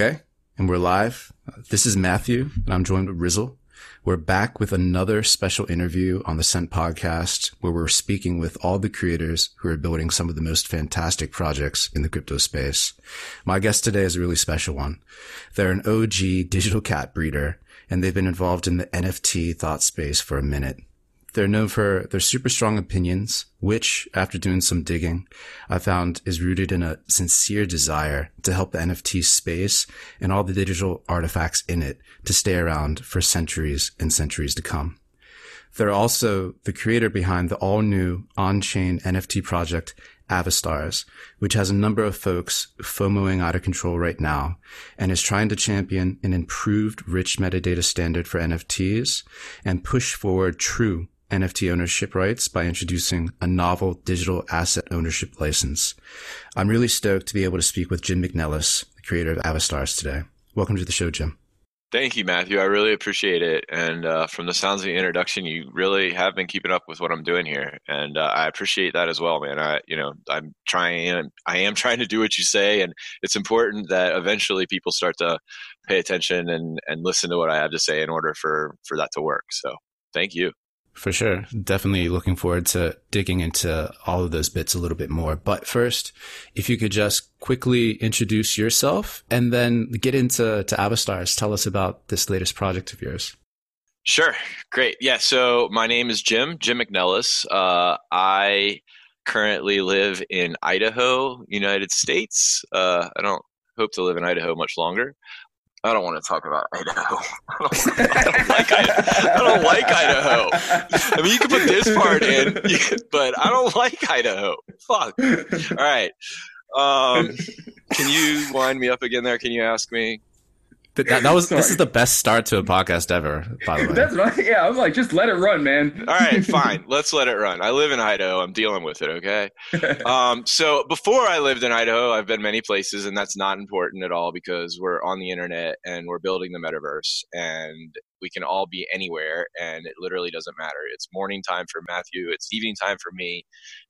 Okay, and we're live. This is Matthew, and I'm joined with Rizzle. We're back with another special interview on the Scent podcast where we're speaking with all the creators who are building some of the most fantastic projects in the crypto space. My guest today is a really special one. They're an OG digital cat breeder and they've been involved in the NFT thought space for a minute. They're known for their super strong opinions, which, after doing some digging, I found is rooted in a sincere desire to help the NFT space and all the digital artifacts in it to stay around for centuries and centuries to come. They're also the creator behind the all new on-chain NFT project Avastars, which has a number of folks FOMOing out of control right now and is trying to champion an improved rich metadata standard for NFTs and push forward true NFT ownership rights by introducing a novel digital asset ownership license. I'm really stoked to be able to speak with Jim McNelis, the creator of Avastars today. Welcome to the show, Jim. Thank you, Matthew. I really appreciate it. And uh, from the sounds of the introduction, you really have been keeping up with what I'm doing here, and uh, I appreciate that as well, man. I, you know, I'm trying. I am trying to do what you say, and it's important that eventually people start to pay attention and and listen to what I have to say in order for for that to work. So, thank you. For sure. Definitely looking forward to digging into all of those bits a little bit more. But first, if you could just quickly introduce yourself and then get into to Avastars. Tell us about this latest project of yours. Sure. Great. Yeah. So my name is Jim, Jim McNelis. Uh, I currently live in Idaho, United States. Uh, I don't hope to live in Idaho much longer. I don't want to talk about Idaho. I don't, I don't like Idaho. I don't like Idaho. I mean, you can put this part in, but I don't like Idaho. Fuck. All right. Um, can you wind me up again there? Can you ask me? That, that was Sorry. this is the best start to a podcast ever. By the way, that's right. Yeah, I was like, just let it run, man. All right, fine. Let's let it run. I live in Idaho. I'm dealing with it. Okay. um, so before I lived in Idaho, I've been many places, and that's not important at all because we're on the internet and we're building the metaverse, and we can all be anywhere, and it literally doesn't matter. It's morning time for Matthew. It's evening time for me,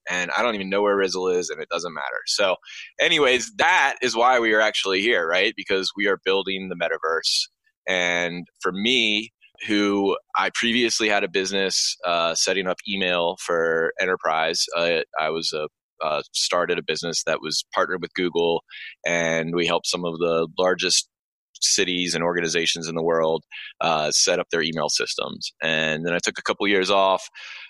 and I don't even know where Rizzle is, and it doesn't matter. So, anyways, that is why we are actually here, right? Because we are building the metaverse. And for me, who I previously had a business uh, setting up email for enterprise, uh, I was a uh, started a business that was partnered with Google, and we helped some of the largest cities and organizations in the world uh, set up their email systems. And then I took a couple years off,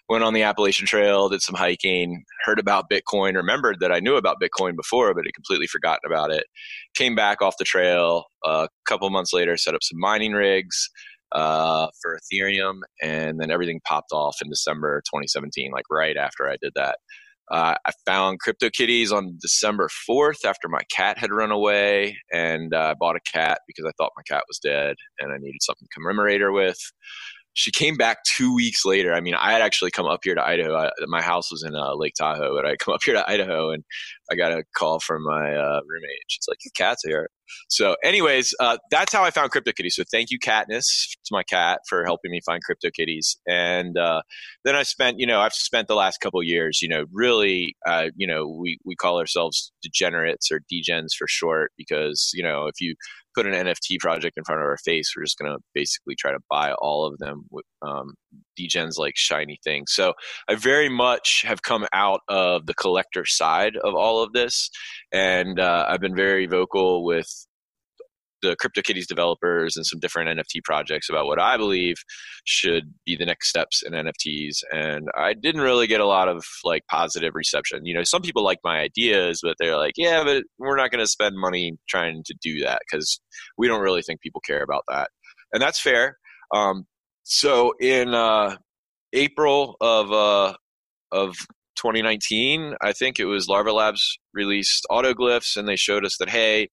went on the Appalachian Trail, did some hiking, heard about Bitcoin, remembered that I knew about Bitcoin before, but had completely forgotten about it. Came back off the trail uh, a couple months later, set up some mining rigs uh, for Ethereum, and then everything popped off in December 2017, like right after I did that. Uh, I found CryptoKitties on December 4th after my cat had run away, and uh, I bought a cat because I thought my cat was dead and I needed something to commemorate her with she came back two weeks later. I mean, I had actually come up here to Idaho. I, my house was in uh, Lake Tahoe, but I come up here to Idaho and I got a call from my uh, roommate. She's like, "Your cat's here." So, anyways, uh, that's how I found CryptoKitties. So, thank you, Katniss, to my cat for helping me find CryptoKitties. And uh, then I spent, you know, I've spent the last couple years, you know, really, uh, you know, we we call ourselves degenerates or degens for short because you know if you put an NFT project in front of our face, we're just going to basically try to buy all of them with um, degens like shiny things. So I very much have come out of the collector side of all of this, and uh, I've been very vocal with the CryptoKitties developers and some different NFT projects about what I believe should be the next steps in NFTs. And I didn't really get a lot of like positive reception. You know, some people like my ideas, but they're like, yeah, but we're not going to spend money trying to do that because we don't really think people care about that. And that's fair. Um, so in uh, April of uh, of 2019, I think it was Larva Labs released Autoglyphs, and they showed us that hey,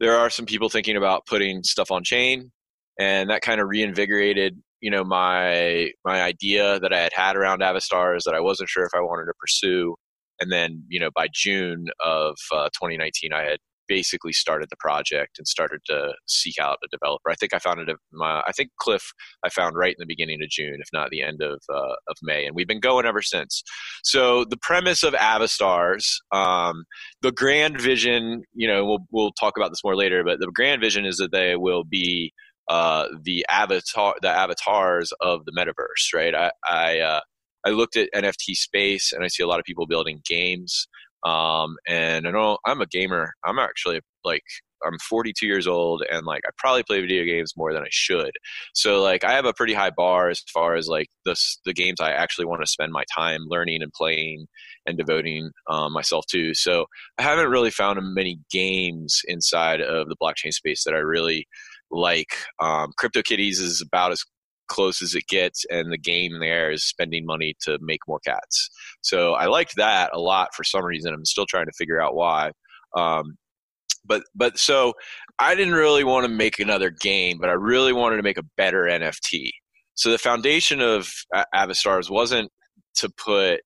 there are some people thinking about putting stuff on chain, and that kind of reinvigorated you know my my idea that I had had around Avastars that I wasn't sure if I wanted to pursue. And then you know by June of uh, 2019, I had basically started the project and started to seek out a developer. I think I found it. My, I think Cliff I found right in the beginning of June, if not the end of uh, of May, and we've been going ever since. So the premise of Avastars, um, the grand vision, you know, we'll we'll talk about this more later, but the grand vision is that they will be uh, the avatar, the avatars of the metaverse, right? I I, uh, I looked at NFT space and I see a lot of people building games. Um, and I know I'm a gamer. I'm actually like I'm 42 years old and like I probably play video games more than I should. So like I have a pretty high bar as far as like the the games I actually want to spend my time learning and playing and devoting um, myself to. So I haven't really found many games inside of the blockchain space that I really like. Um, CryptoKitties is about as close as it gets, and the game there is spending money to make more cats. So I liked that a lot for some reason. I'm still trying to figure out why. Um, but but so I didn't really want to make another game, but I really wanted to make a better NFT. So the foundation of Avastars wasn't to put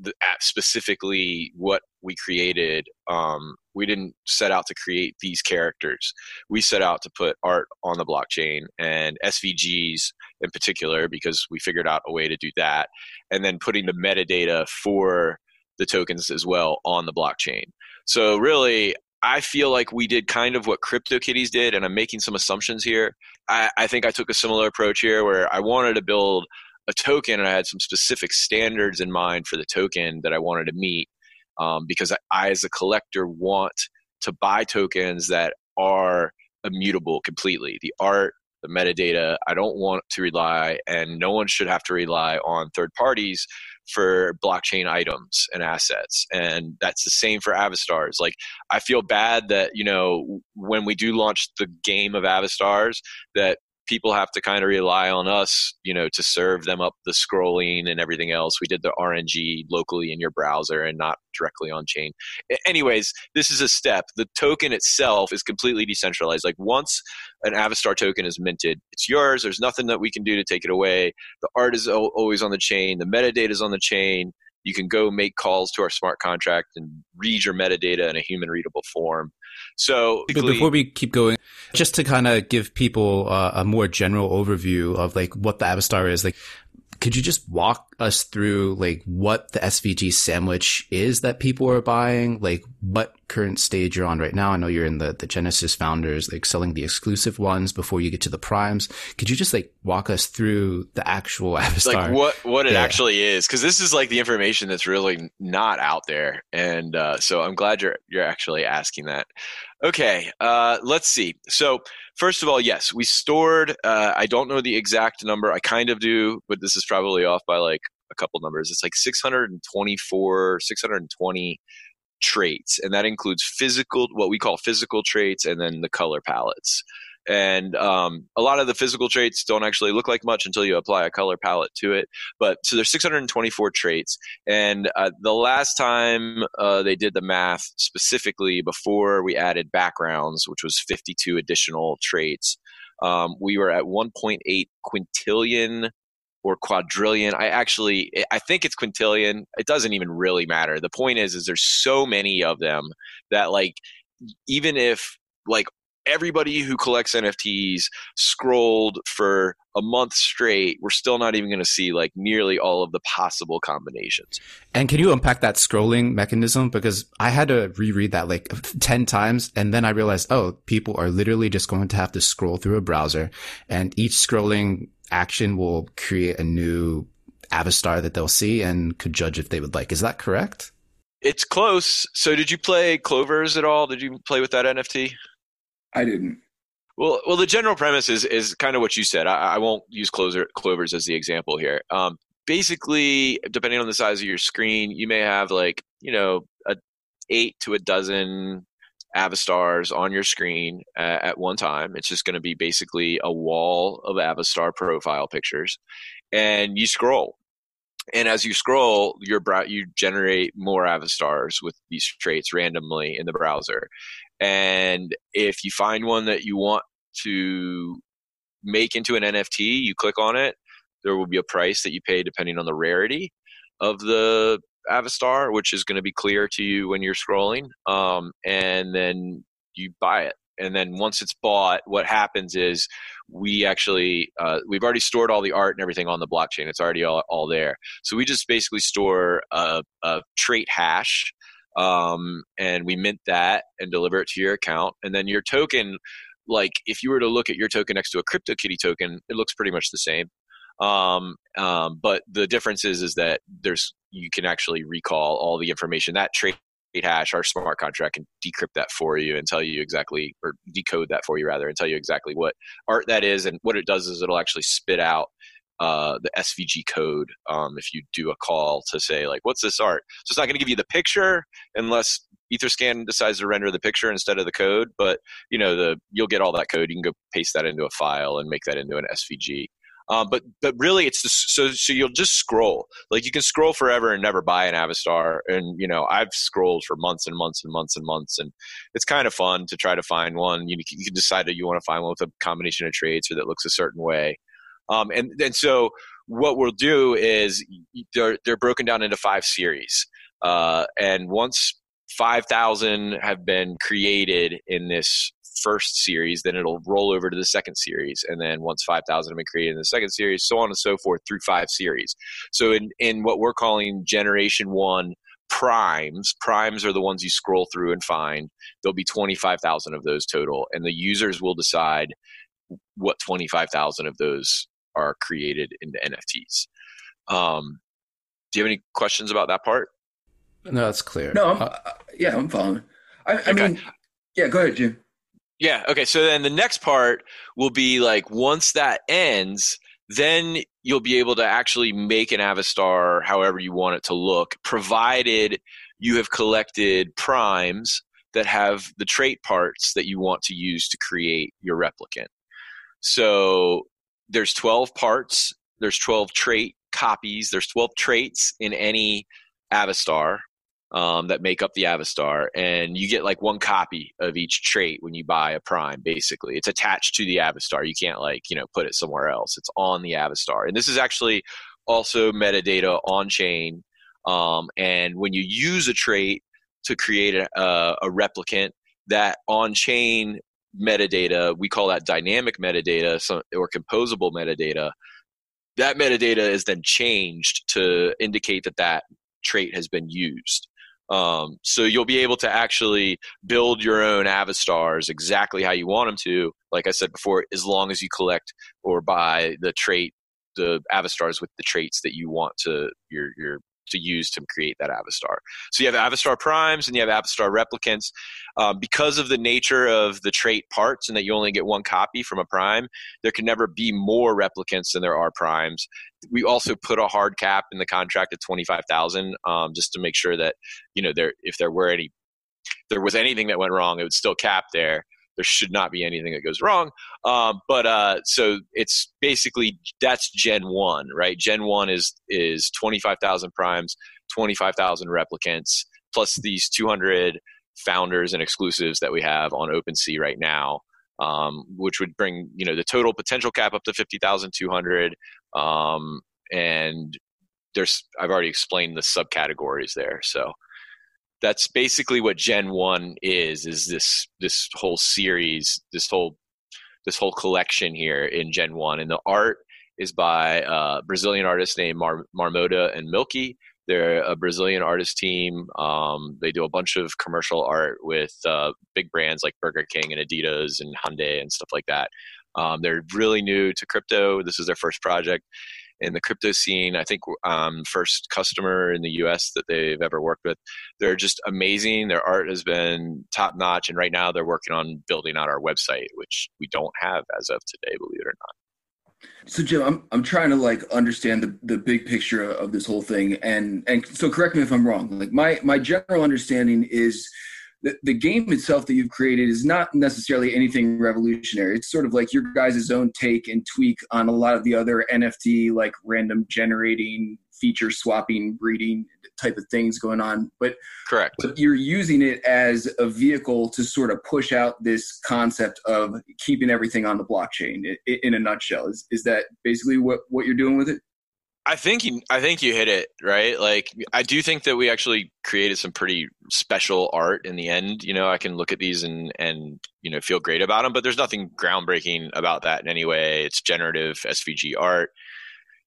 the, specifically what we created. Um, we didn't set out to create these characters. We set out to put art on the blockchain and SVGs in particular because we figured out a way to do that, and then putting the metadata for the tokens as well on the blockchain. So really, I feel like we did kind of what CryptoKitties did, and I'm making some assumptions here. I, I think I took a similar approach here where I wanted to build a token and I had some specific standards in mind for the token that I wanted to meet um, because I, I, as a collector, want to buy tokens that are immutable completely. The art, the metadata, I don't want to rely, and no one should have to rely on third parties for blockchain items and assets. And that's the same for Avastars. Like, I feel bad that, you know, when we do launch the game of Avastars, that people have to kind of rely on us, you know, to serve them up the scrolling and everything else. We did the RNG locally in your browser and not directly on chain. Anyways, this is a step. The token itself is completely decentralized. Like once an Avastar token is minted, it's yours. There's nothing that we can do to take it away. The art is always on the chain. The metadata is on the chain. You can go make calls to our smart contract and read your metadata in a human readable form. So but before we keep going, just to kind of give people uh, a more general overview of like what the Avastar is, like could you just walk us through like what the SVG sandwich is that people are buying? Like what current stage you're on right now? I know you're in the, the Genesis founders, like selling the exclusive ones before you get to the primes. Could you just like walk us through the actual Avastar? Like what, what it yeah. actually is? Cause this is like the information that's really not out there. And, uh, so I'm glad you're, you're actually asking that. Okay. Uh, let's see. So First of all, yes, we stored. Uh, I don't know the exact number. I kind of do, but this is probably off by like a couple numbers. It's like 624, 620 traits, and that includes physical, what we call physical traits, and then the color palettes and um, a lot of the physical traits don't actually look like much until you apply a color palette to it but so there's 624 traits and uh, the last time uh, they did the math specifically before we added backgrounds which was 52 additional traits um, we were at 1.8 quintillion or quadrillion. I actually I think it's quintillion. It doesn't even really matter. The point is is there's so many of them that like even if like everybody who collects NFTs scrolled for a month straight, we're still not even going to see like nearly all of the possible combinations. And can you unpack that scrolling mechanism? Because I had to reread that like 10 times. And then I realized, oh, people are literally just going to have to scroll through a browser and each scrolling action will create a new avatar that they'll see and could judge if they would like. Is that correct? It's close. So did you play Clovers at all? Did you play with that NFT? I didn't. Well, well, the general premise is is kind of what you said. I, I won't use closer, clovers as the example here. Um, basically, depending on the size of your screen, you may have like you know a eight to a dozen avastars on your screen uh, at one time. It's just going to be basically a wall of avastar profile pictures, and you scroll. And as you scroll, your brow you generate more avastars with these traits randomly in the browser. And if you find one that you want to make into an NFT, you click on it. There will be a price that you pay depending on the rarity of the Avastar, which is going to be clear to you when you're scrolling. Um, and then you buy it and then once it's bought what happens is we actually uh, we've already stored all the art and everything on the blockchain it's already all, all there so we just basically store a, a trait hash um, and we mint that and deliver it to your account and then your token like if you were to look at your token next to a CryptoKitty token it looks pretty much the same um, um, but the difference is is that there's you can actually recall all the information that trait hash, our smart contract can decrypt that for you and tell you exactly, or decode that for you rather, and tell you exactly what art that is. And what it does is it'll actually spit out uh, the SVG code um, if you do a call to say like, "What's this art?" So it's not going to give you the picture unless Etherscan decides to render the picture instead of the code. But you know, the you'll get all that code. You can go paste that into a file and make that into an SVG. Um, but but really, it's the, so so you'll just scroll. Like you can scroll forever and never buy an Avastar. And you know, I've scrolled for months and months and months and months, and it's kind of fun to try to find one. You, you can decide that you want to find one with a combination of traits or that looks a certain way. Um, and and so what we'll do is they're they're broken down into five series. Uh, and once 5,000 have been created in this first series, then it'll roll over to the second series, and then once 5,000 have been created in the second series, so on and so forth through five series. So in in what we're calling Generation One primes, primes are the ones you scroll through and find. There'll be 25,000 of those total, and the users will decide what 25,000 of those are created into NFTs. Um, do you have any questions about that part? No, that's clear. No, I'm, uh, yeah, I'm following. I, I okay. mean, yeah, go ahead, Jim. Yeah. Okay. So then the next part will be like once that ends, then you'll be able to actually make an Avastar however you want it to look, provided you have collected primes that have the trait parts that you want to use to create your replicant. So there's 12 parts, there's 12 trait copies, there's 12 traits in any Avastar um, that make up the Avastar, and you get like one copy of each trait when you buy a Prime. Basically, it's attached to the Avastar. You can't like you know put it somewhere else. It's on the Avastar, and this is actually also metadata on chain. Um, and when you use a trait to create a, a replicant, that on chain metadata, we call that dynamic metadata or composable metadata. That metadata is then changed to indicate that that trait has been used. Um, so you'll be able to actually build your own avastars exactly how you want them to. Like I said before, as long as you collect or buy the trait, the avastars with the traits that you want to your your to use to create that Avastar. So you have Avastar primes and you have Avastar replicants. Um, because of the nature of the trait parts and that you only get one copy from a prime, there can never be more replicants than there are primes. We also put a hard cap in the contract at 25,000 um, just to make sure that, you know, there if there were any, there was anything that went wrong, it would still cap there there should not be anything that goes wrong. Um, but uh, so it's basically that's Gen one, right? Gen one is is twenty five thousand primes, twenty five thousand replicants, plus these two hundred founders and exclusives that we have on OpenSea right now. Um, which would bring you know the total potential cap up to fifty thousand two hundred, um, and there's I've already explained the subcategories there. So that's basically what Gen One is. Is this this whole series, this whole this whole collection here in Gen One, and the art is by a Brazilian artist named Mar- Marmota and Milky. They're a Brazilian artist team. Um, they do a bunch of commercial art with uh, big brands like Burger King and Adidas and Hyundai and stuff like that. Um, they're really new to crypto. This is their first project, in the crypto scene. I think um, first customer in the U.S. that they've ever worked with. They're just amazing. Their art has been top notch, and right now they're working on building out our website, which we don't have as of today, believe it or not. So Jim, I'm I'm trying to like understand the, the big picture of this whole thing, and and so correct me if I'm wrong. Like my my general understanding is the, the game itself that you've created is not necessarily anything revolutionary. It's sort of like your guys' own take and tweak on a lot of the other NFT, like random generating, feature swapping, breeding type of things going on. But correct, but you're using it as a vehicle to sort of push out this concept of keeping everything on the blockchain. In, in a nutshell, is is that basically what what you're doing with it? I think you, I think you hit it right. Like I do think that we actually created some pretty special art in the end. You know, I can look at these and and you know feel great about them, but there's nothing groundbreaking about that in any way. It's generative SVG art.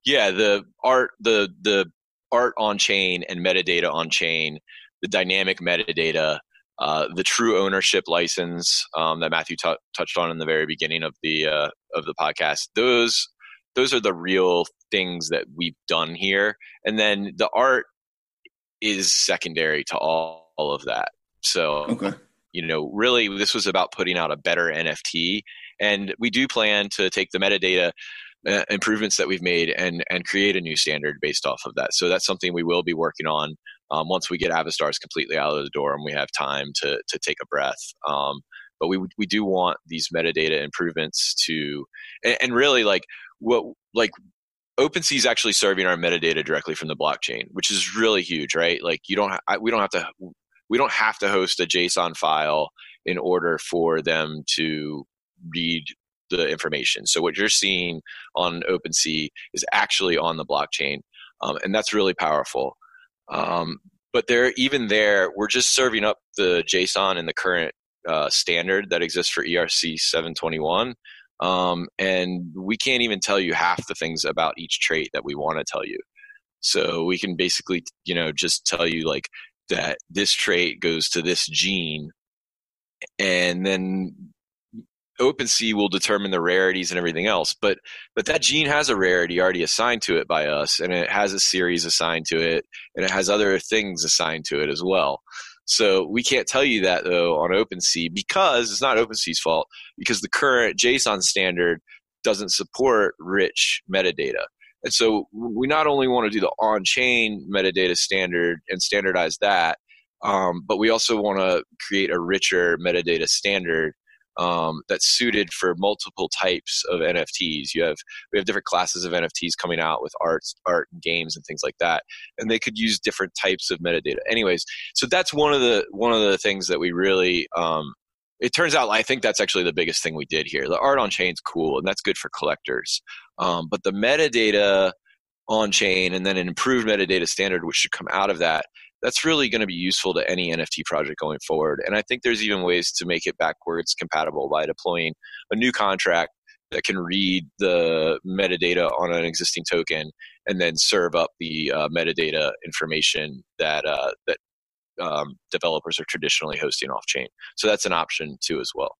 Yeah, the art, the the art on chain and metadata on chain, the dynamic metadata, uh, the true ownership license um, that Matthew t- touched on in the very beginning of the uh, of the podcast. Those those are the real things that we've done here. And then the art is secondary to all, all of that. So okay. you know really this was about putting out a better nft and we do plan to take the metadata uh, improvements that we've made and and create a new standard based off of that. So that's something we will be working on um, once we get avastars completely out of the door and we have time to to take a breath. Um, but we we do want these metadata improvements to and, and really like what like OpenSea is actually serving our metadata directly from the blockchain, which is really huge, right? Like you don't, ha- we don't have to, we don't have to host a JSON file in order for them to read the information. So what you're seeing on OpenSea is actually on the blockchain, um, and that's really powerful. Um, but there, even there, we're just serving up the JSON and the current uh, standard that exists for ERC 721 um, and we can't even tell you half the things about each trait that we want to tell you so we can basically you know just tell you like that this trait goes to this gene and then OpenSea will determine the rarities and everything else. But but that gene has a rarity already assigned to it by us, and it has a series assigned to it, and it has other things assigned to it as well. So we can't tell you that though on OpenSea because it's not OpenSea's fault because the current JSON standard doesn't support rich metadata. And so we not only want to do the on-chain metadata standard and standardize that, um, but we also want to create a richer metadata standard um, that's suited for multiple types of NFTs. You have we have different classes of NFTs coming out with arts, art, and games and things like that, and they could use different types of metadata. Anyways, so that's one of the one of the things that we really. Um, it turns out I think that's actually the biggest thing we did here. The art on chain's cool, and that's good for collectors. Um, but the metadata on chain and then an improved metadata standard, which should come out of that, that's really going to be useful to any NFT project going forward. And I think there's even ways to make it backwards compatible by deploying a new contract that can read the metadata on an existing token and then serve up the uh, metadata information that uh, that um, developers are traditionally hosting off chain. So that's an option too as well.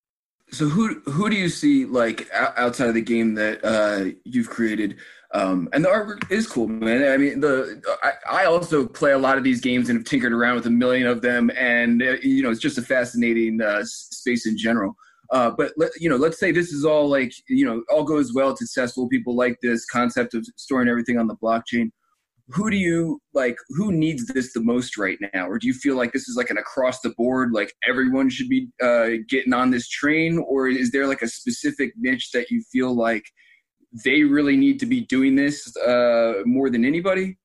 So who who do you see like outside of the game that uh, you've created um, and the artwork is cool, man. I mean, the I, I, also play a lot of these games and have tinkered around with a million of them, and uh, you know, it's just a fascinating uh, space in general. Uh, but let, you know, let's say this is all like you know, all goes well, successful. People like this concept of storing everything on the blockchain. Who do you like? Who needs this the most right now, or do you feel like this is like an across the board, like everyone should be uh, getting on this train, or is there like a specific niche that you feel like? They really need to be doing this uh, more than anybody?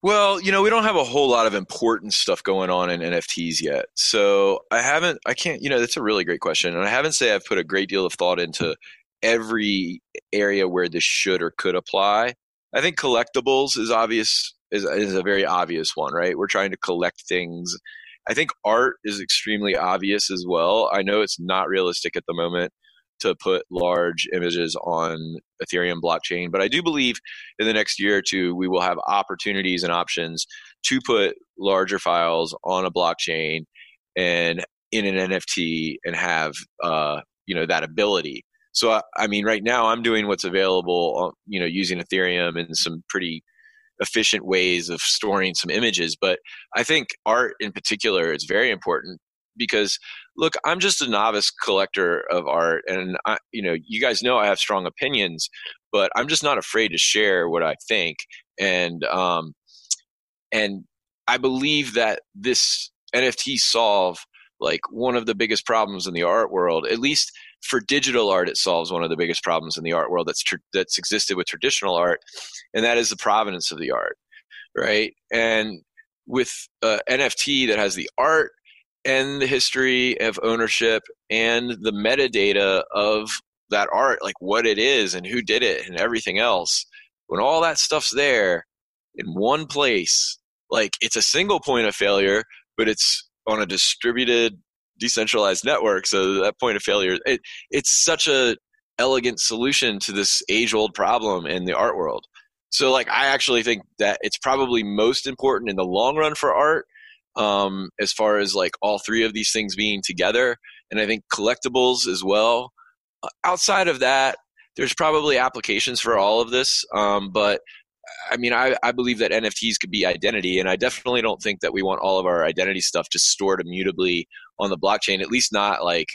Well, you know, we don't have a whole lot of important stuff going on in NFTs yet. So I haven't, I can't, you know, that's a really great question. And I haven't say I've put a great deal of thought into every area where this should or could apply. I think collectibles is obvious, is, is a very obvious one, right? We're trying to collect things. I think art is extremely obvious as well. I know it's not realistic at the moment to put large images on Ethereum blockchain. But I do believe in the next year or two, we will have opportunities and options to put larger files on a blockchain and in an NFT and have uh, you know that ability. So I, I mean, right now I'm doing what's available, you know, using Ethereum and some pretty efficient ways of storing some images. But I think art in particular is very important because look i'm just a novice collector of art and i you know you guys know i have strong opinions but i'm just not afraid to share what i think and um and i believe that this nft solve like one of the biggest problems in the art world at least for digital art it solves one of the biggest problems in the art world that's tr- that's existed with traditional art and that is the provenance of the art right? And with uh, nft that has the art and the history of ownership and the metadata of that art, like what it is and who did it and everything else, when all that stuff's there in one place, like it's a single point of failure, but it's on a distributed, decentralized network. So that point of failure, it, it's such a elegant solution to this age old problem in the art world. So like I actually think that it's probably most important in the long run for art um, as far as like all three of these things being together. And I think collectibles as well. Uh, outside of that, there's probably applications for all of this. Um, but I mean, I, I believe that NFTs could be identity, and I definitely don't think that we want all of our identity stuff just stored immutably on the blockchain, at least not like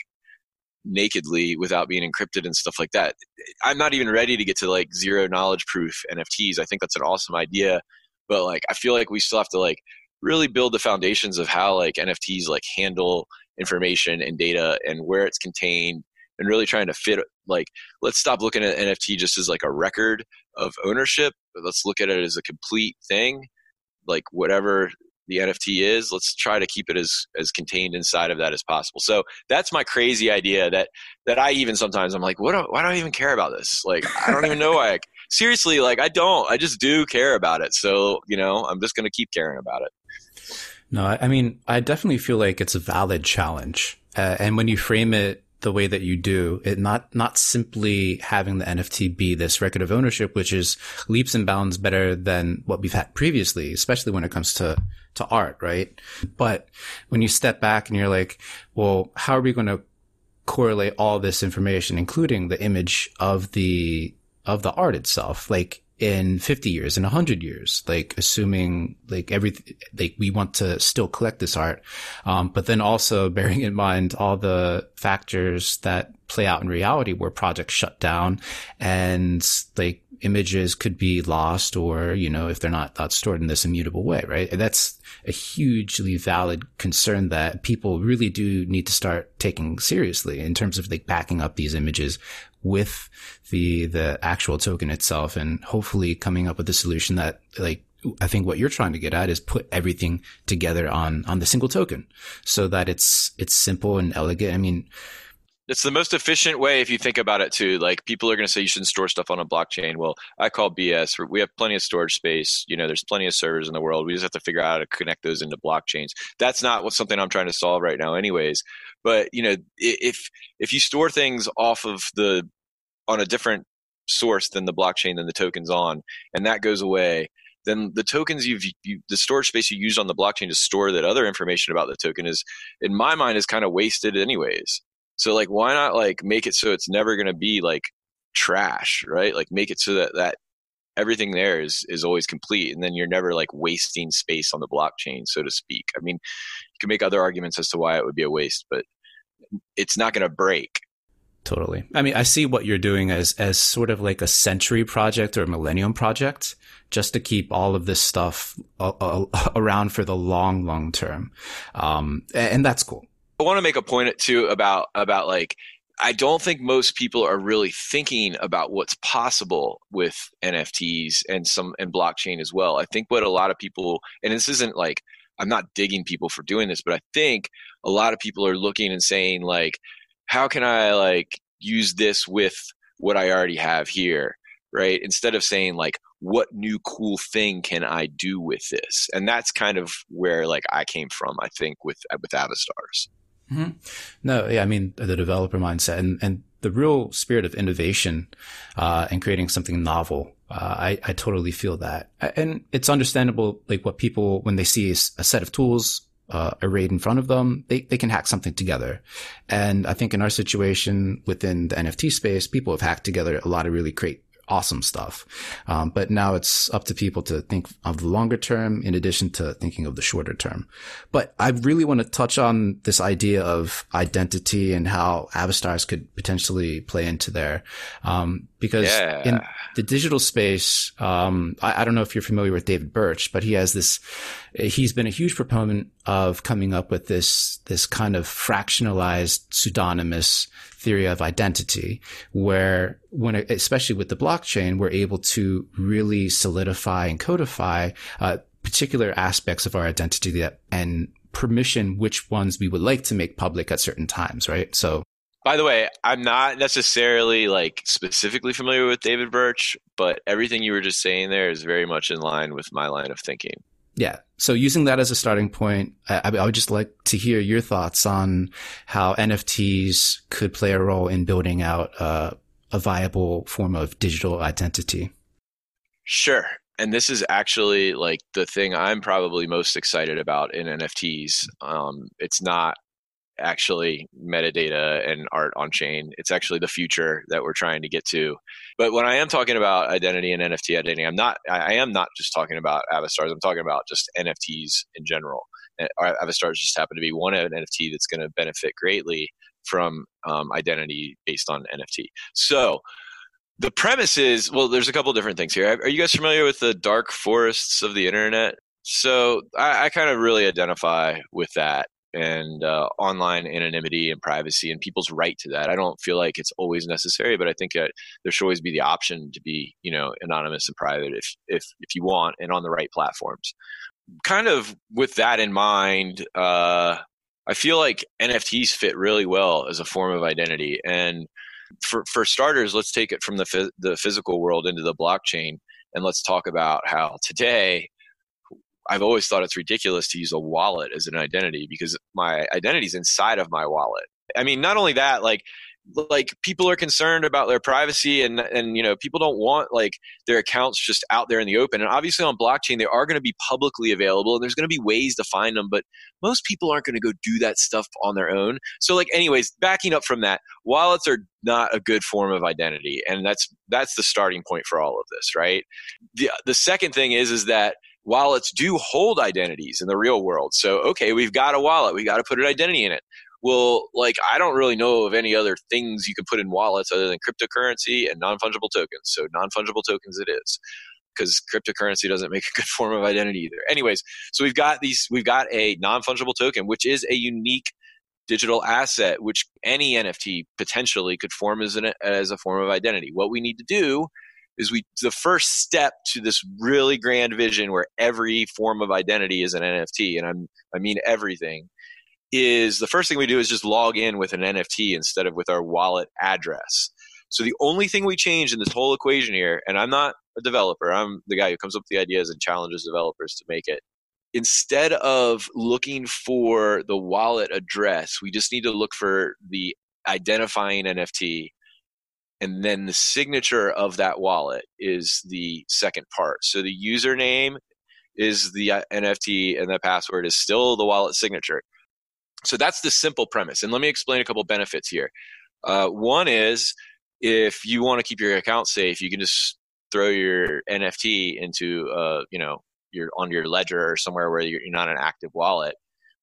nakedly without being encrypted and stuff like that. I'm not even ready to get to like zero knowledge proof NFTs. I think that's an awesome idea, but like I feel like we still have to like really build the foundations of how like NFTs like handle information and data and where it's contained and really trying to fit like let's stop looking at NFT just as like a record of ownership. Let's look at it as a complete thing. Like whatever the NFT is, let's try to keep it as as contained inside of that as possible. So that's my crazy idea that that I even sometimes I'm like, what? Do, why do I even care about this? Like I don't even know why. I, seriously, like I don't. I just do care about it. So you know, I'm just gonna keep caring about it. No, I mean, I definitely feel like it's a valid challenge, uh, and when you frame it the way that you do it not not simply having the nft be this record of ownership which is leaps and bounds better than what we've had previously especially when it comes to to art right? But when you step back and you're like well how are we going to correlate all this information including the image of the of the art itself? Like in 50 years, in 100 years, like assuming like everything, like we want to still collect this art. Um, but then also bearing in mind all the factors that play out in reality where projects shut down and like images could be lost or, you know, if they're not, not stored in this immutable way, right? And that's a hugely valid concern that people really do need to start taking seriously in terms of like backing up these images with the the actual token itself and hopefully coming up with a solution that like I think what you're trying to get at is put everything together on on the single token so that it's it's simple and elegant. I mean, it's the most efficient way if you think about it too. Like people are going to say you shouldn't store stuff on a blockchain. Well, I call BS. We have plenty of storage space. You know, there's plenty of servers in the world. We just have to figure out how to connect those into blockchains. That's not what something I'm trying to solve right now, anyways. But you know, if if you store things off of the on a different source than the blockchain than the tokens on, and that goes away, then the tokens you've you, the storage space you use on the blockchain to store that other information about the token is, in my mind, is kind of wasted anyways. So like, why not like make it so it's never going to be like trash, right? Like make it so that that everything there is is always complete and then you're never like wasting space on the blockchain so to speak i mean you can make other arguments as to why it would be a waste but it's not going to break Totally. I mean, I see what you're doing as, as sort of like a century project or a millennium project just to keep all of this stuff around for the long, long term. Um, and that's cool. I want to make a point too about, about like, I don't think most people are really thinking about what's possible with NFTs and some and blockchain as well. I think what a lot of people and this isn't like I'm not digging people for doing this, but I think a lot of people are looking and saying like how can I like use this with what I already have here? Right. Instead of saying like, what new cool thing can I do with this? And that's kind of where like I came from, I think, with with Avastars. Mm-hmm. No, yeah, I mean the developer mindset and and the real spirit of innovation uh, and creating something novel. Uh, I I totally feel that, and it's understandable like what people when they see a set of tools uh, arrayed in front of them, they, they can hack something together. And I think in our situation within the NFT space, people have hacked together a lot of really great awesome stuff. Um, but now it's up to people to think of the longer term in addition to thinking of the shorter term. But I really want to touch on this idea of identity and how Avastars could potentially play into there. Um, because yeah. in the digital space, um, I, I, don't know if you're familiar with David Birch, but he has this, he's been a huge proponent of coming up with this, this kind of fractionalized pseudonymous theory of identity where when, especially with the blockchain, we're able to really solidify and codify, uh, particular aspects of our identity that, and permission which ones we would like to make public at certain times, right? So By the way, I'm not necessarily like specifically familiar with David Birch, but everything you were just saying there is very much in line with my line of thinking. Yeah. So using that as a starting point, I, I, would just like to hear your thoughts on how NFTs could play a role in building out uh, a viable form of digital identity. Sure. And this is actually like the thing I'm probably most excited about in NFTs. Um, it's not actually metadata and art on chain. It's actually the future that we're trying to get to. But when I am talking about identity and NFT identity, I'm not. I am not just talking about avatars. I'm talking about just NFTs in general. Avatars just happen to be one of an NFT that's going to benefit greatly from um, identity based on NFT. So the premise is well, there's a couple different things here. Are you guys familiar with the dark forests of the internet? So I, I kind of really identify with that and uh, online anonymity and privacy and people's right to that. I don't feel like it's always necessary, but I think that there should always be the option to be, you know, anonymous and private if if if you want and on the right platforms. Kind of with that in mind, uh, I feel like NFTs fit really well as a form of identity. And for for starters, let's take it from the the physical world into the blockchain, and let's talk about how today I've always thought it's ridiculous to use a wallet as an identity because my identity is inside of my wallet. I mean, not only that, like like people are concerned about their privacy and and you know people don't want like their accounts just out there in the open. And obviously on blockchain they are going to be publicly available and there's going to be ways to find them but most people aren't going to go do that stuff on their own. So like anyways backing up from that wallets are not a good form of identity and that's that's the starting point for all of this right? The the second thing is is that wallets do hold identities in the real world. So, okay, we've got a wallet, we got to put an identity in it. Well, like I don't really know of any other things you can put in wallets other than cryptocurrency and non fungible tokens. So, non fungible tokens it is because cryptocurrency doesn't make a good form of identity either. Anyways, so we've got these, we've got a non fungible token, which is a unique digital asset, which any NFT potentially could form as, an, as a form of identity. What we need to do is we the first step to this really grand vision where every form of identity is an NFT, and I'm I mean everything. Is the first thing we do is just log in with an NFT instead of with our wallet address. So the only thing we change in this whole equation here, and I'm not a developer, I'm the guy who comes up with the ideas and challenges developers to make it. Instead of looking for the wallet address, we just need to look for the identifying NFT and then the signature of that wallet is the second part. So the username is the uh, NFT and the password is still the wallet signature. So that's the simple premise. And let me explain a couple benefits here. Uh, one is if you want to keep your account safe, you can just throw your NFT into, uh, you know, your on your ledger or somewhere where you're not an active wallet,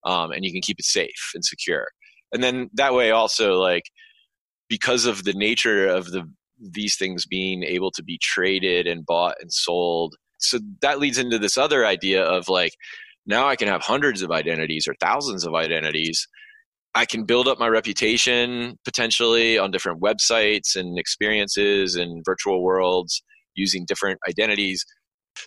um, and you can keep it safe and secure. And then that way, also like because of the nature of the these things being able to be traded and bought and sold. So that leads into this other idea of like now I can have hundreds of identities or thousands of identities. I can build up my reputation potentially on different websites and experiences and virtual worlds using different identities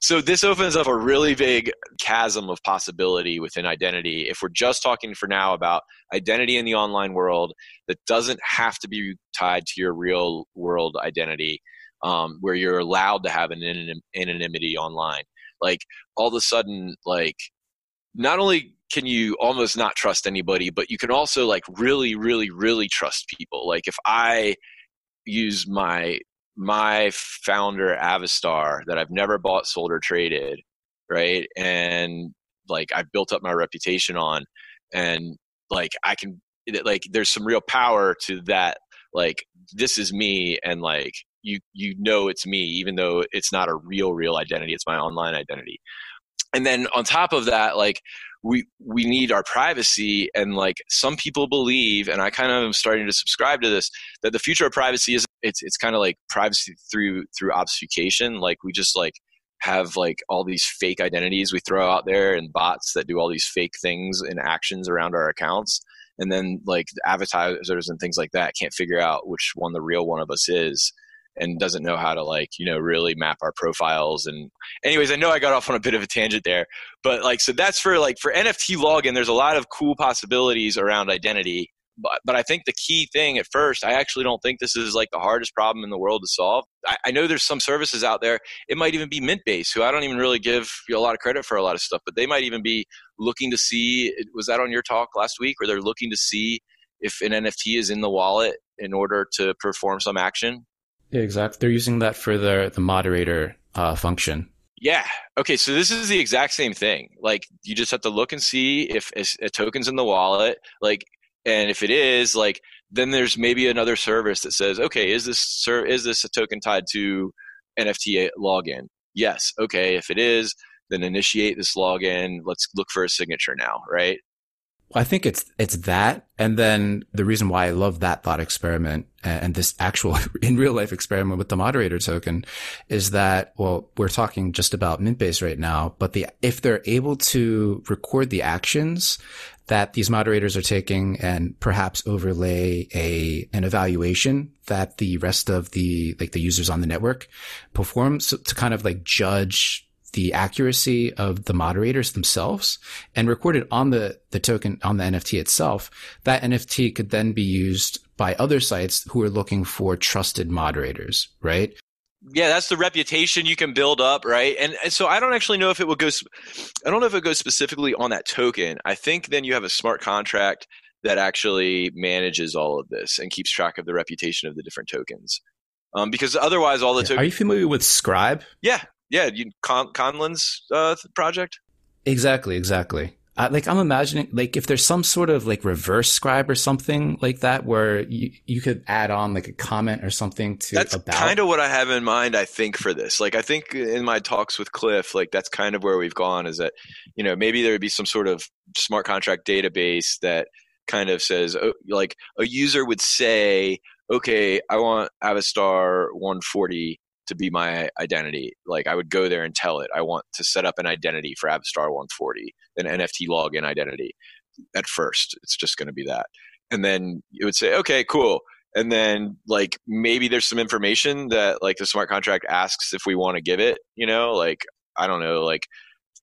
so this opens up a really big chasm of possibility within identity. If we're just talking for now about identity in the online world that doesn't have to be tied to your real world identity, um, where you're allowed to have an anonymity online, like all of a sudden, like not only can you almost not trust anybody, but you can also like really, really, really trust people. Like if I use my my founder Avastar that I've never bought, sold, or traded, right? And like I've built up my reputation on, and like I can, like there's some real power to that. Like this is me, and like you you know it's me, even though it's not a real real identity. It's my online identity. And then on top of that, like we we need our privacy and like some people believe and i kind of am starting to subscribe to this that the future of privacy is it's it's kind of like privacy through through obfuscation. Like we just like have like all these fake identities we throw out there and bots that do all these fake things and actions around our accounts. And then like the advertisers and things like that can't figure out which one the real one of us is and doesn't know how to like you know really map our profiles and anyways i know i got off on a bit of a tangent there but like so that's for like for nft login there's a lot of cool possibilities around identity but, but I think the key thing at first, I actually don't think this is like the hardest problem in the world to solve. I, I know there's some services out there. It might even be Mintbase, who I don't even really give you a lot of credit for a lot of stuff, but they might even be looking to see. Was that on your talk last week, where they're looking to see if an NFT is in the wallet in order to perform some action? Yeah, exactly. They're using that for the the moderator uh, function. Yeah. Okay. So this is the exact same thing. Like you just have to look and see if a token's in the wallet. Like and if it is like then there's maybe another service that says okay is this is this a token tied to nft login? Yes. Okay if it is then initiate this login. Let's look for a signature now right? I think it's it's that, and then the reason why I love that thought experiment and this actual in real life experiment with the moderator token is that well, we're talking just about Mintbase right now, but the if they're able to record the actions that these moderators are taking and perhaps overlay a an evaluation that the rest of the like the users on the network performs to kind of like judge the accuracy of the moderators themselves and record it on the, the token on the NFT itself, that NFT could then be used by other sites who are looking for trusted moderators, right? Yeah, that's the reputation you can build up, right? And, and so I don't actually know if it would go. I don't know if it goes specifically on that token. I think then you have a smart contract that actually manages all of this and keeps track of the reputation of the different tokens. Um, because otherwise, all the tokens. Are you familiar with Scribe? Yeah, yeah, you, Con- Conlan's uh, project. Exactly, exactly. Uh, like I'm imagining, like if there's some sort of like reverse scribe or something like that, where you you could add on like a comment or something to. That's kind of what I have in mind. I think for this, like I think in my talks with Cliff, like that's kind of where we've gone. Is that you know maybe there would be some sort of smart contract database that kind of says oh, like a user would say, okay, I want Avastar 140 to be my identity. Like I would go there and tell it, I want to set up an identity for Avastar 140, an NFT login identity. At first, it's just going to be that. And then it would say, okay, cool. And then like maybe there's some information that like the smart contract asks if we want to give it, you know, like I don't know, like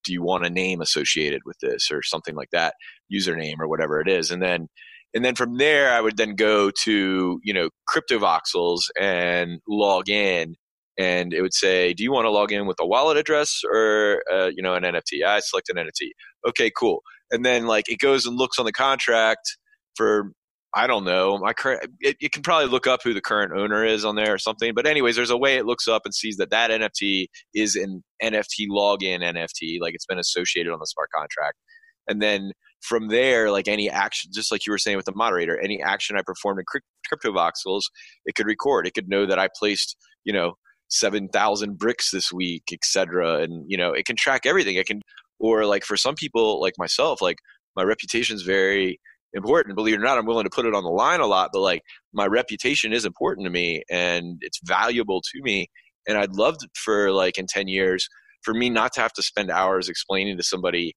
do you want a name associated with this or something like that, username or whatever it is. And then and then from there i would then go to you know Cryptovoxels and log in and it would say, "Do you want to log in with a wallet address or uh, you know an NFT?" I select an NFT. Okay, cool. And then like it goes and looks on the contract for I don't know my current. It, it can probably look up who the current owner is on there or something. But anyways, there's a way it looks up and sees that that NFT is an NFT login NFT, like it's been associated on the smart contract. And then from there, like any action, just like you were saying with the moderator, any action I performed in Cryptovoxels, it could record. It could know that I placed, you know, 7,000 bricks this week, etc. And, you know, it can track everything. It can, or like for some people like myself, like my reputation is very important. Believe it or not, I'm willing to put it on the line a lot, but like my reputation is important to me and it's valuable to me. And I'd love for like in 10 years for me not to have to spend hours explaining to somebody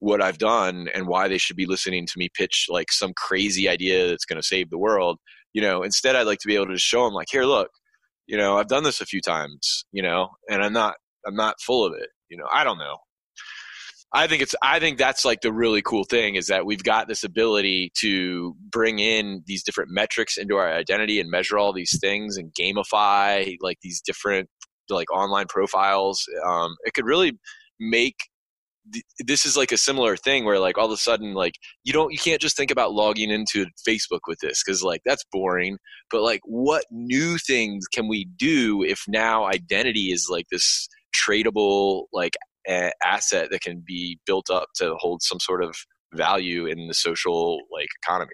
what I've done and why they should be listening to me pitch like some crazy idea that's going to save the world. You know, instead I'd like to be able to show them like, here, look, you know i've done this a few times you know and i'm not i'm not full of it you know i don't know. I think it's i think that's like the really cool thing is that we've got this ability to bring in these different metrics into our identity and measure all these things and gamify like these different like online profiles. Um, it could really make this is like a similar thing where like all of a sudden like you don't you can't just think about logging into facebook with this because like that's boring. But like what new things can we do if now identity is like this tradable like a- asset that can be built up to hold some sort of value in the social like economy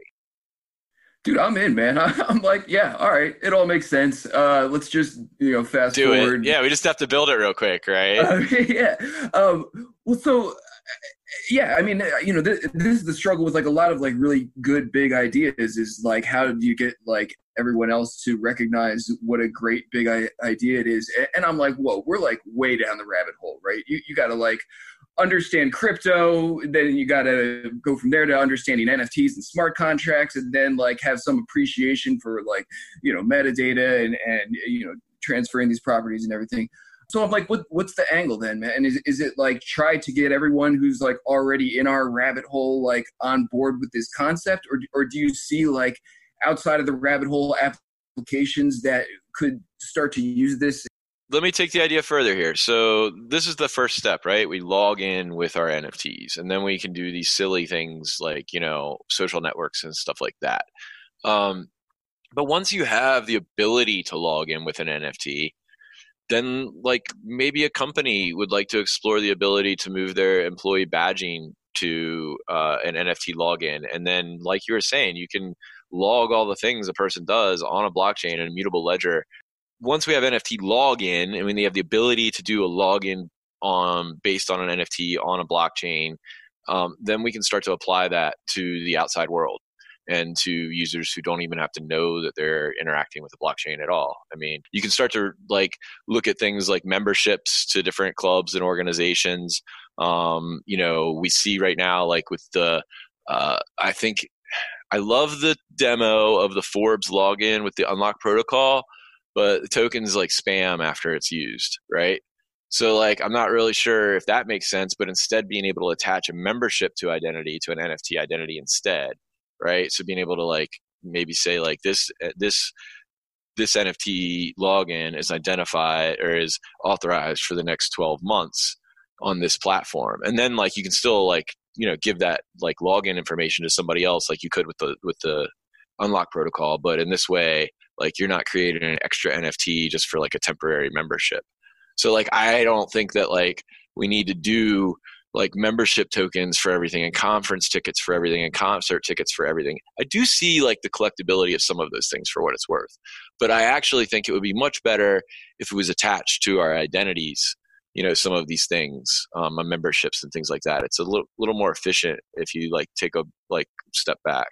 dude i'm in man. I'm like yeah all right it all makes sense. Uh let's just you know fast Do forward. It. yeah we just have to build it real quick right? Uh, yeah. Um well so yeah i mean you know this, this, is the struggle with like a lot of like really good big ideas is like how do you get like everyone else to recognize what a great big idea it is? And i'm like whoa we're like way down the rabbit hole right? You, you gotta like understand crypto then you gotta go from there to understanding nfts and smart contracts and then like have some appreciation for like you know metadata and and you know transferring these properties and everything so I'm like, what, what's the angle then, man? And is, is it like try to get everyone who's like already in our rabbit hole like on board with this concept, or or do you see like outside of the rabbit hole applications that could start to use this? Let me take the idea further here. So this is the first step, right? We log in with our NFTs, and then we can do these silly things like you know social networks and stuff like that. Um, but once you have the ability to log in with an NFT, then like maybe a company would like to explore the ability to move their employee badging to uh, an NFT login, and then like you were saying, you can log all the things a person does on a blockchain and immutable ledger. Once we have NFT login, and when they have the ability to do a login on based on an NFT on a blockchain, um, then we can start to apply that to the outside world and to users who don't even have to know that they're interacting with the blockchain at all. I mean, you can start to like look at things like memberships to different clubs and organizations. Um, you know, we see right now, like with the, uh, I think I love the demo of the Forbes login with the unlock protocol, but the token's like spam after it's used, right? So like I'm not really sure if that makes sense, but instead being able to attach a membership to identity to an NFT identity instead right? So being able to like maybe say like this uh, this this NFT login is identified or is authorized for the next 12 months on this platform. And then like you can still like, you know, give that like login information to somebody else like you could with the with the unlock protocol, but in this way like you're not creating an extra NFT just for like a temporary membership. So like I don't think that like we need to do like membership tokens for everything and conference tickets for everything and concert tickets for everything. I do see like the collectability of some of those things for what it's worth. But I actually think it would be much better if it was attached to our identities, you know, some of these things, um, memberships and things like that. It's a little, little more efficient if you like take a like step back.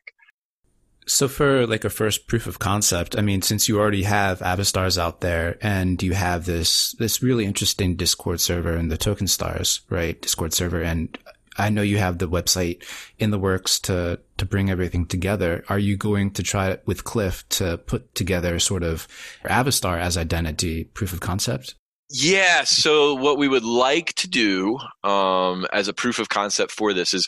So for like a first proof of concept, I mean, since you already have Avastars out there and you have this, this really interesting Discord server and the Token Smart, right? Discord server. And I know you have the website in the works to, to bring everything together. Are you going to try with Cliff to put together sort of Avastar as identity proof of concept? Yeah. So what we would like to do um, as a proof of concept for this is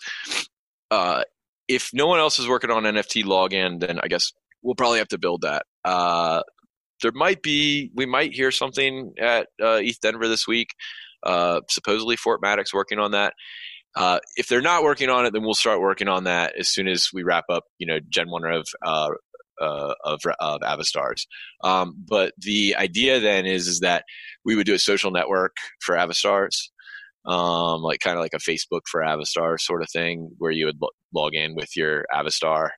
uh, if no one else is working on NFT login, then I guess we'll probably have to build that. Uh, there might be, we might hear something at uh, ETH Denver this week. Uh, supposedly Fortmatic's working on that. Uh, if they're not working on it, then we'll start working on that as soon as we wrap up, you know, Gen One of uh, uh, of, of Avastars. Um, but the idea then is is that we would do a social network for Avastars, um, like kind of like a Facebook for Avastar sort of thing, where you would lo- log in with your Avastar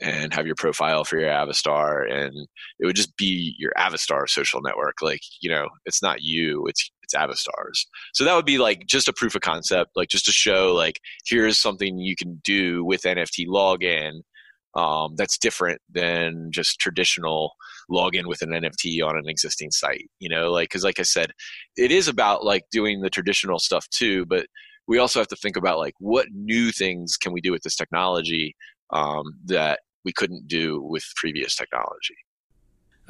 and have your profile for your Avastar, and it would just be your Avastar social network. Like you know, it's not you, it's it's Avastars. So that would be like just a proof of concept, like just to show like here's something you can do with NFT login um, that's different than just traditional login with an NFT on an existing site. You know, like because like I said, it is about like doing the traditional stuff too, but we also have to think about like what new things can we do with this technology um, that we couldn't do with previous technology.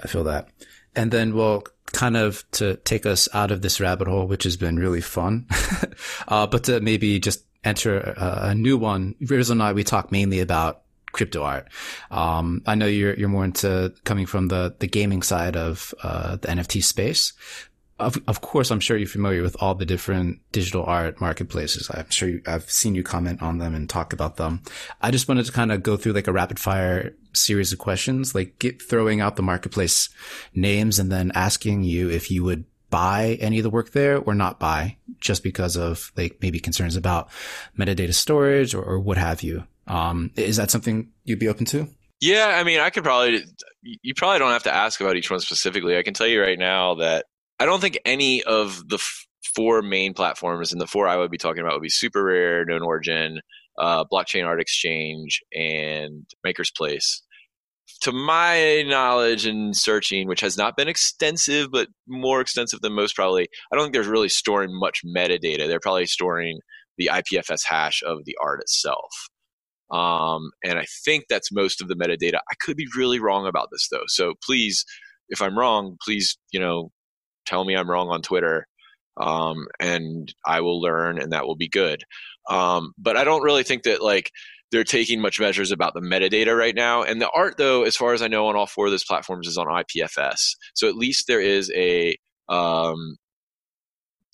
I feel that. And then, we'll kind of to take us out of this rabbit hole, which has been really fun, uh, but to maybe just enter a, a new one. Riz and I, we talk mainly about crypto art. Um, I know you're you're more into coming from the the gaming side of uh, the NFT space. Of, of course, I'm sure you're familiar with all the different digital art marketplaces. I'm sure you, I've seen you comment on them and talk about them. I just wanted to kind of go through like a rapid fire series of questions, like get, throwing out the marketplace names and then asking you if you would buy any of the work there or not buy just because of like maybe concerns about metadata storage or, or what have you. Um, is that something you'd be open to? Yeah, I mean, I could probably. You probably don't have to ask about each one specifically. I can tell you right now that I don't think any of the f- four main platforms and the four I would be talking about would be SuperRare, Known Origin, uh, Blockchain Art Exchange, and MakersPlace. To my knowledge and searching, which has not been extensive, but more extensive than most probably, I don't think there's really storing much metadata. They're probably storing the IPFS hash of the art itself. Um, and I think that's most of the metadata. I could be really wrong about this though. So please, if I'm wrong, please, you know, tell me I'm wrong on Twitter. um, and I will learn, and that will be good. Um, but I don't really think that like they're taking much measures about the metadata right now. And the art, though, as far as I know, on all four of those platforms is on IPFS. So at least there is a um,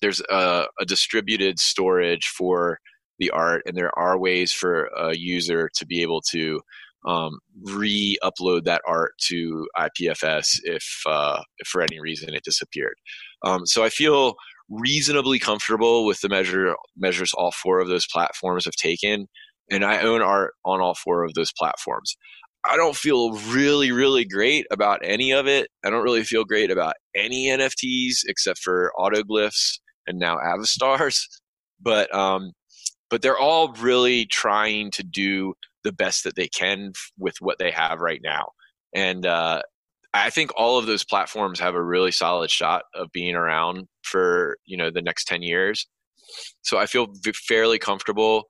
there's a, a distributed storage for the art, and there are ways for a user to be able to um, re-upload that art to IPFS if, uh, if for any reason it disappeared. Um, so I feel reasonably comfortable with the measure measures all four of those platforms have taken, and I own art on all four of those platforms. I don't feel really, really great about any of it. I don't really feel great about any NFTs except for autoglyphs and now Avastars. But um, but they're all really trying to do the best that they can with what they have right now. And uh, I think all of those platforms have a really solid shot of being around for you know the next ten years. So I feel fairly comfortable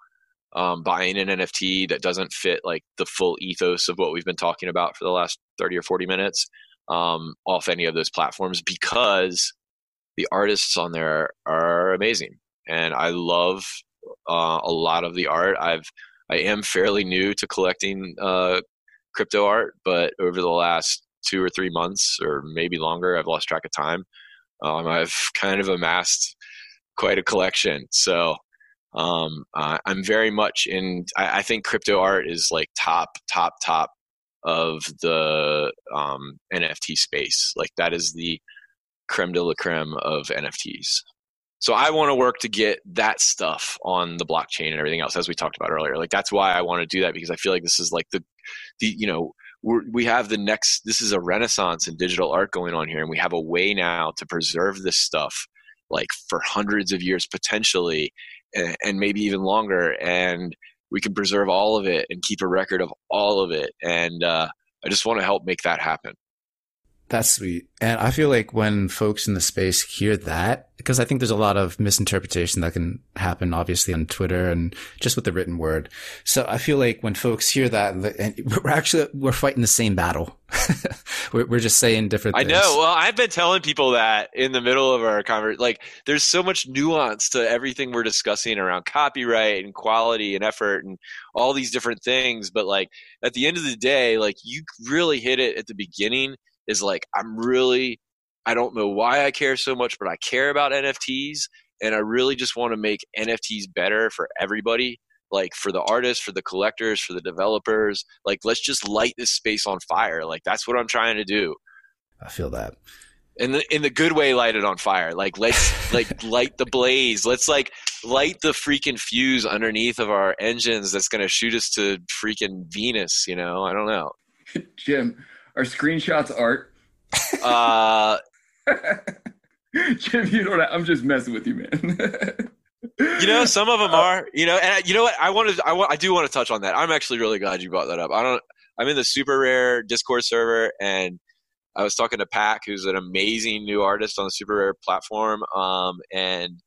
um, buying an NFT that doesn't fit like the full ethos of what we've been talking about for the last thirty or forty minutes um, off any of those platforms because the artists on there are amazing, and I love uh, a lot of the art. I've I am fairly new to collecting uh, crypto art, but over the last two or three months, or maybe longer, I've lost track of time. Um, I've kind of amassed quite a collection. So um, uh, I'm very much in. I, I, think crypto art is like top, top, top of the um, NFT space. Like that is the creme de la creme of NFTs. So I want to work to get that stuff on the blockchain and everything else, as we talked about earlier. Like that's why I want to do that because I feel like this is like the, the you know, we're, we have the next. This is a renaissance in digital art going on here, and we have a way now to preserve this stuff, like for hundreds of years potentially, and, and maybe even longer. And we can preserve all of it and keep a record of all of it. And uh, I just want to help make that happen. That's sweet. And I feel like when folks in the space hear that, because I think there's a lot of misinterpretation that can happen, obviously, on Twitter and just with the written word. So I feel like when folks hear that, and we're actually, we're fighting the same battle. we're, we're, just saying different things. I know. Well, I've been telling people that in the middle of our conversation. Like, there's so much nuance to everything we're discussing around copyright and quality and effort and all these different things. But, like, at the end of the day, like, you really hit it at the beginning – is like I'm really I don't know why I care so much, but I care about NFTs and I really just want to make NFTs better for everybody, like for the artists, for the collectors, for the developers. Like let's just light this space on fire. Like that's what I'm trying to do. I feel that. In the in the good way, light it on fire. Like let's like light the blaze. Let's like light the freaking fuse underneath of our engines that's gonna shoot us to freaking Venus. You know, I don't know. Jim, are screenshots art? Uh, Jim, you know what? I'm just messing with you, man. you know, some of them uh, are. You know, and you know what? I wanted, I want, I do want to touch on that. I'm actually really glad you brought that up. I don't. I'm in the SuperRare Discord server, and I was talking to Pak, who's an amazing new artist on the SuperRare platform, um, and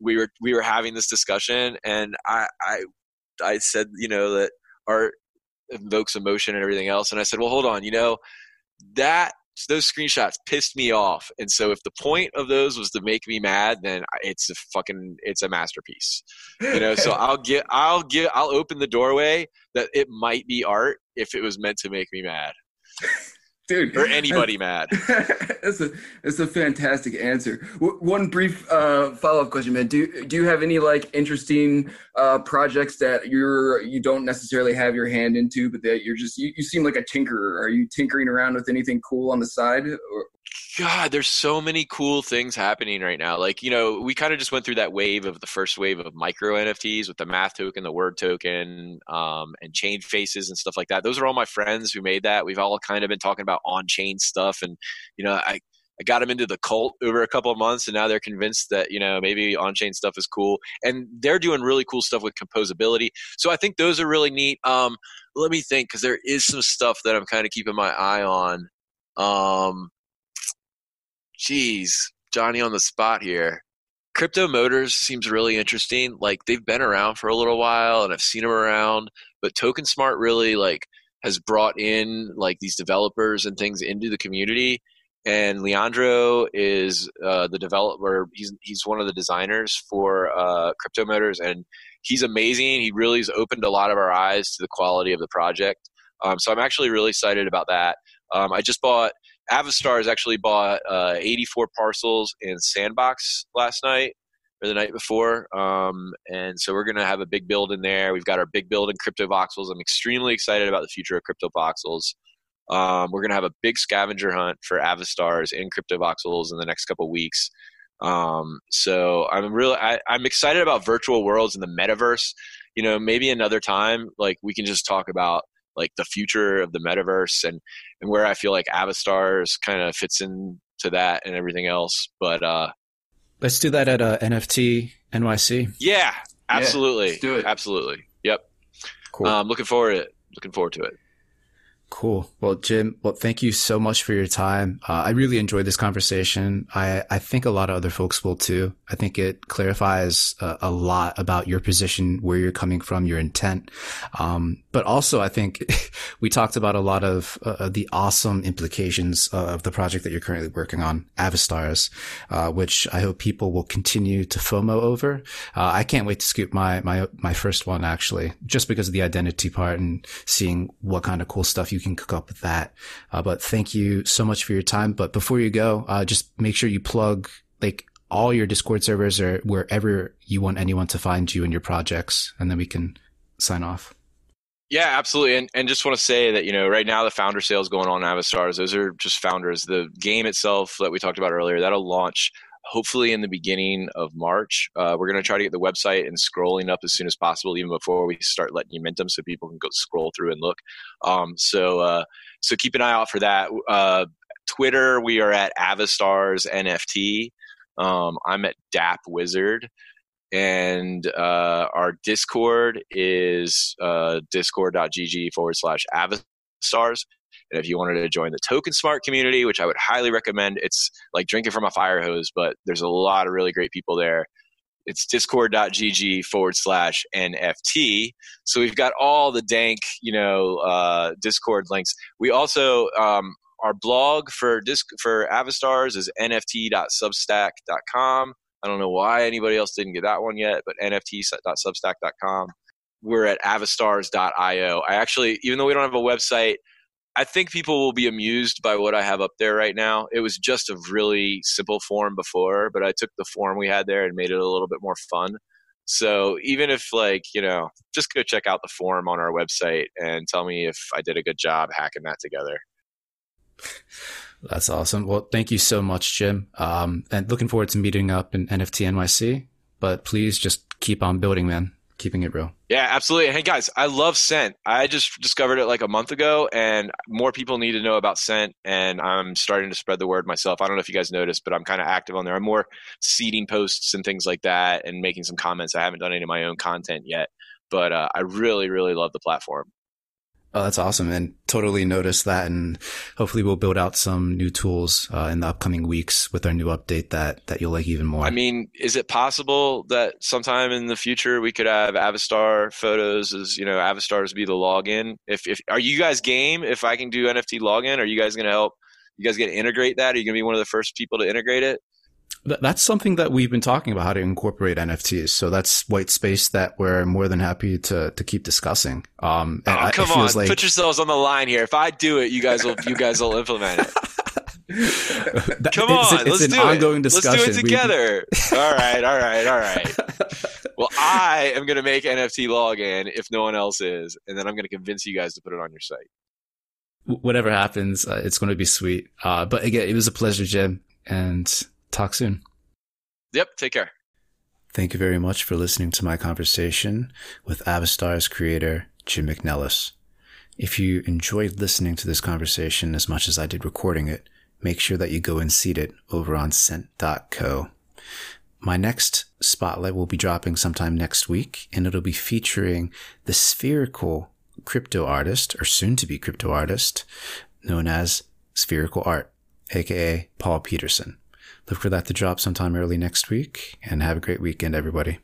we were we were having this discussion, and I I I said, you know, that art invokes emotion and everything else. And I said, well, hold on, you know, that those screenshots pissed me off. And so if the point of those was to make me mad, then it's a fucking it's a masterpiece. You know, so I'll get I'll get I'll open the doorway that it might be art if it was meant to make me mad dude, or anybody mad. that's a that's a fantastic answer. W- one brief uh, follow up question, man. Do do you have any like interesting uh, projects that you're you don't necessarily have your hand into, but that you're just you, you seem like a tinkerer. Are you tinkering around with anything cool on the side? Or, God, there's so many cool things happening right now. Like, you know, we kind of just went through that wave of the first wave of micro NFTs with the math token, the word token, um, and ChainFaces and stuff like that. Those are all my friends who made that. We've all kind of been talking about on chain stuff. And, you know, I, I got them into the cult over a couple of months, and now they're convinced that you know maybe on-chain stuff is cool, and they're doing really cool stuff with composability. So I think those are really neat. Um, let me think, because there is some stuff that I'm kind of keeping my eye on. Um, geez, Johnny on the spot here. Crypto Motors seems really interesting. Like they've been around for a little while, and I've seen them around. But Token Smart really like has brought in like these developers and things into the community, and Leandro is uh, the developer. He's he's one of the designers for uh, Crypto Motors, and he's amazing. He really has opened a lot of our eyes to the quality of the project. Um, so I'm actually really excited about that. Um, I just bought Avastars actually bought uh, 84 parcels in Sandbox last night or the night before. Um, and so we're going to have a big build in there. We've got our big build in Cryptovoxels. I'm extremely excited about the future of Cryptovoxels. Um, we're going to have a big scavenger hunt for Avastars in crypto voxels in the next couple weeks. Um, so I'm really I, I'm excited about virtual worlds in the metaverse. You know, maybe another time, like we can just talk about like the future of the metaverse and and where I feel like Avastars kind of fits into that and everything else. But uh, let's do that at uh, NFT NYC. Yeah, absolutely. Yeah, let's do it. Absolutely. Yep. Cool. Um, looking forward to it. Looking forward to it. Cool. Well, Jim, well, thank you so much for your time. Uh, I really enjoyed this conversation. I, I think a lot of other folks will too. I think it clarifies a, a lot about your position, where you're coming from, your intent. Um, but also I think we talked about a lot of uh, the awesome implications of the project that you're currently working on, Avastars, uh, which I hope people will continue to FOMO over. Uh, I can't wait to scoop my, my, my first one actually, just because of the identity part and seeing what kind of cool stuff you you can cook up with that. Uh, but thank you so much for your time. But before you go, uh, just make sure you plug like all your Discord servers or wherever you want anyone to find you and your projects, and then we can sign off. Yeah, absolutely. And and just want to say that, you know, right now the founder sales going on Avastars, those are just founders. The game itself that we talked about earlier, that'll launch hopefully in the beginning of March. Uh, we're going to try to get the website and scrolling up as soon as possible, even before we start letting you mint them, so people can go scroll through and look. Um, so uh, so keep an eye out for that. Uh, Twitter, we are at Avastars NFT. Um, I'm at DappWizard. And uh, our Discord is uh, discord.gg forward slash Avastars. And if you wanted to join the Token Smart community, which I would highly recommend, it's like drinking from a fire hose, but there's a lot of really great people there. It's discord.gg forward slash NFT. So we've got all the dank, you know, uh, Discord links. We also, um, our blog for disc for Avastars is nft.substack.com. I don't know why anybody else didn't get that one yet, but nft.substack.com. We're at avastars.io. I actually, even though we don't have a website, I think people will be amused by what I have up there right now. It was just a really simple form before, but I took the form we had there and made it a little bit more fun. So even if like, you know, just go check out the form on our website and tell me if I did a good job hacking that together. That's awesome. Well, thank you so much, Jim. Um, and looking forward to meeting up in NFT NYC, but please just keep on building, man keeping it real. Yeah, absolutely. Hey guys, I love Scent. I just discovered it like a month ago, and more people need to know about Scent. And I'm starting to spread the word myself. I don't know if you guys noticed, but I'm kind of active on there. I'm more seeding posts and things like that, and making some comments. I haven't done any of my own content yet, but uh, I really, really love the platform. Oh, that's awesome. And totally noticed that. And hopefully we'll build out some new tools uh, in the upcoming weeks with our new update that, that you'll like even more. I mean, is it possible that sometime in the future we could have Avastar photos as, you know, Avastars be the login? If, if, are you guys game? If I can do NFT login, are you guys going to help? You guys going to integrate that? Are you going to be one of the first people to integrate it? That's something that we've been talking about how to incorporate NFTs. So that's white space that we're more than happy to to keep discussing. Um, oh, come on, like... put yourselves on the line here. If I do it, you guys will you guys will implement it. that, come on, it's, it's let's do ongoing it. Discussion. Let's do it together. We... all right, all right, all right. Well, I am going to make NFT login if no one else is, and then I'm going to convince you guys to put it on your site. Whatever happens, uh, it's going to be sweet. Uh, but again, it was a pleasure, Jim, and talk soon. Yep. Take care. Thank you very much for listening to my conversation with Avastar's creator, Jim McNelis. If you enjoyed listening to this conversation as much as I did recording it, make sure that you go and seed it over on scent.co. My next spotlight will be dropping sometime next week, and it'll be featuring the spherical crypto artist, or soon to be crypto artist, known as Spherical Art, aka Paul Peterson. Look for that to drop sometime early next week, and have a great weekend, everybody.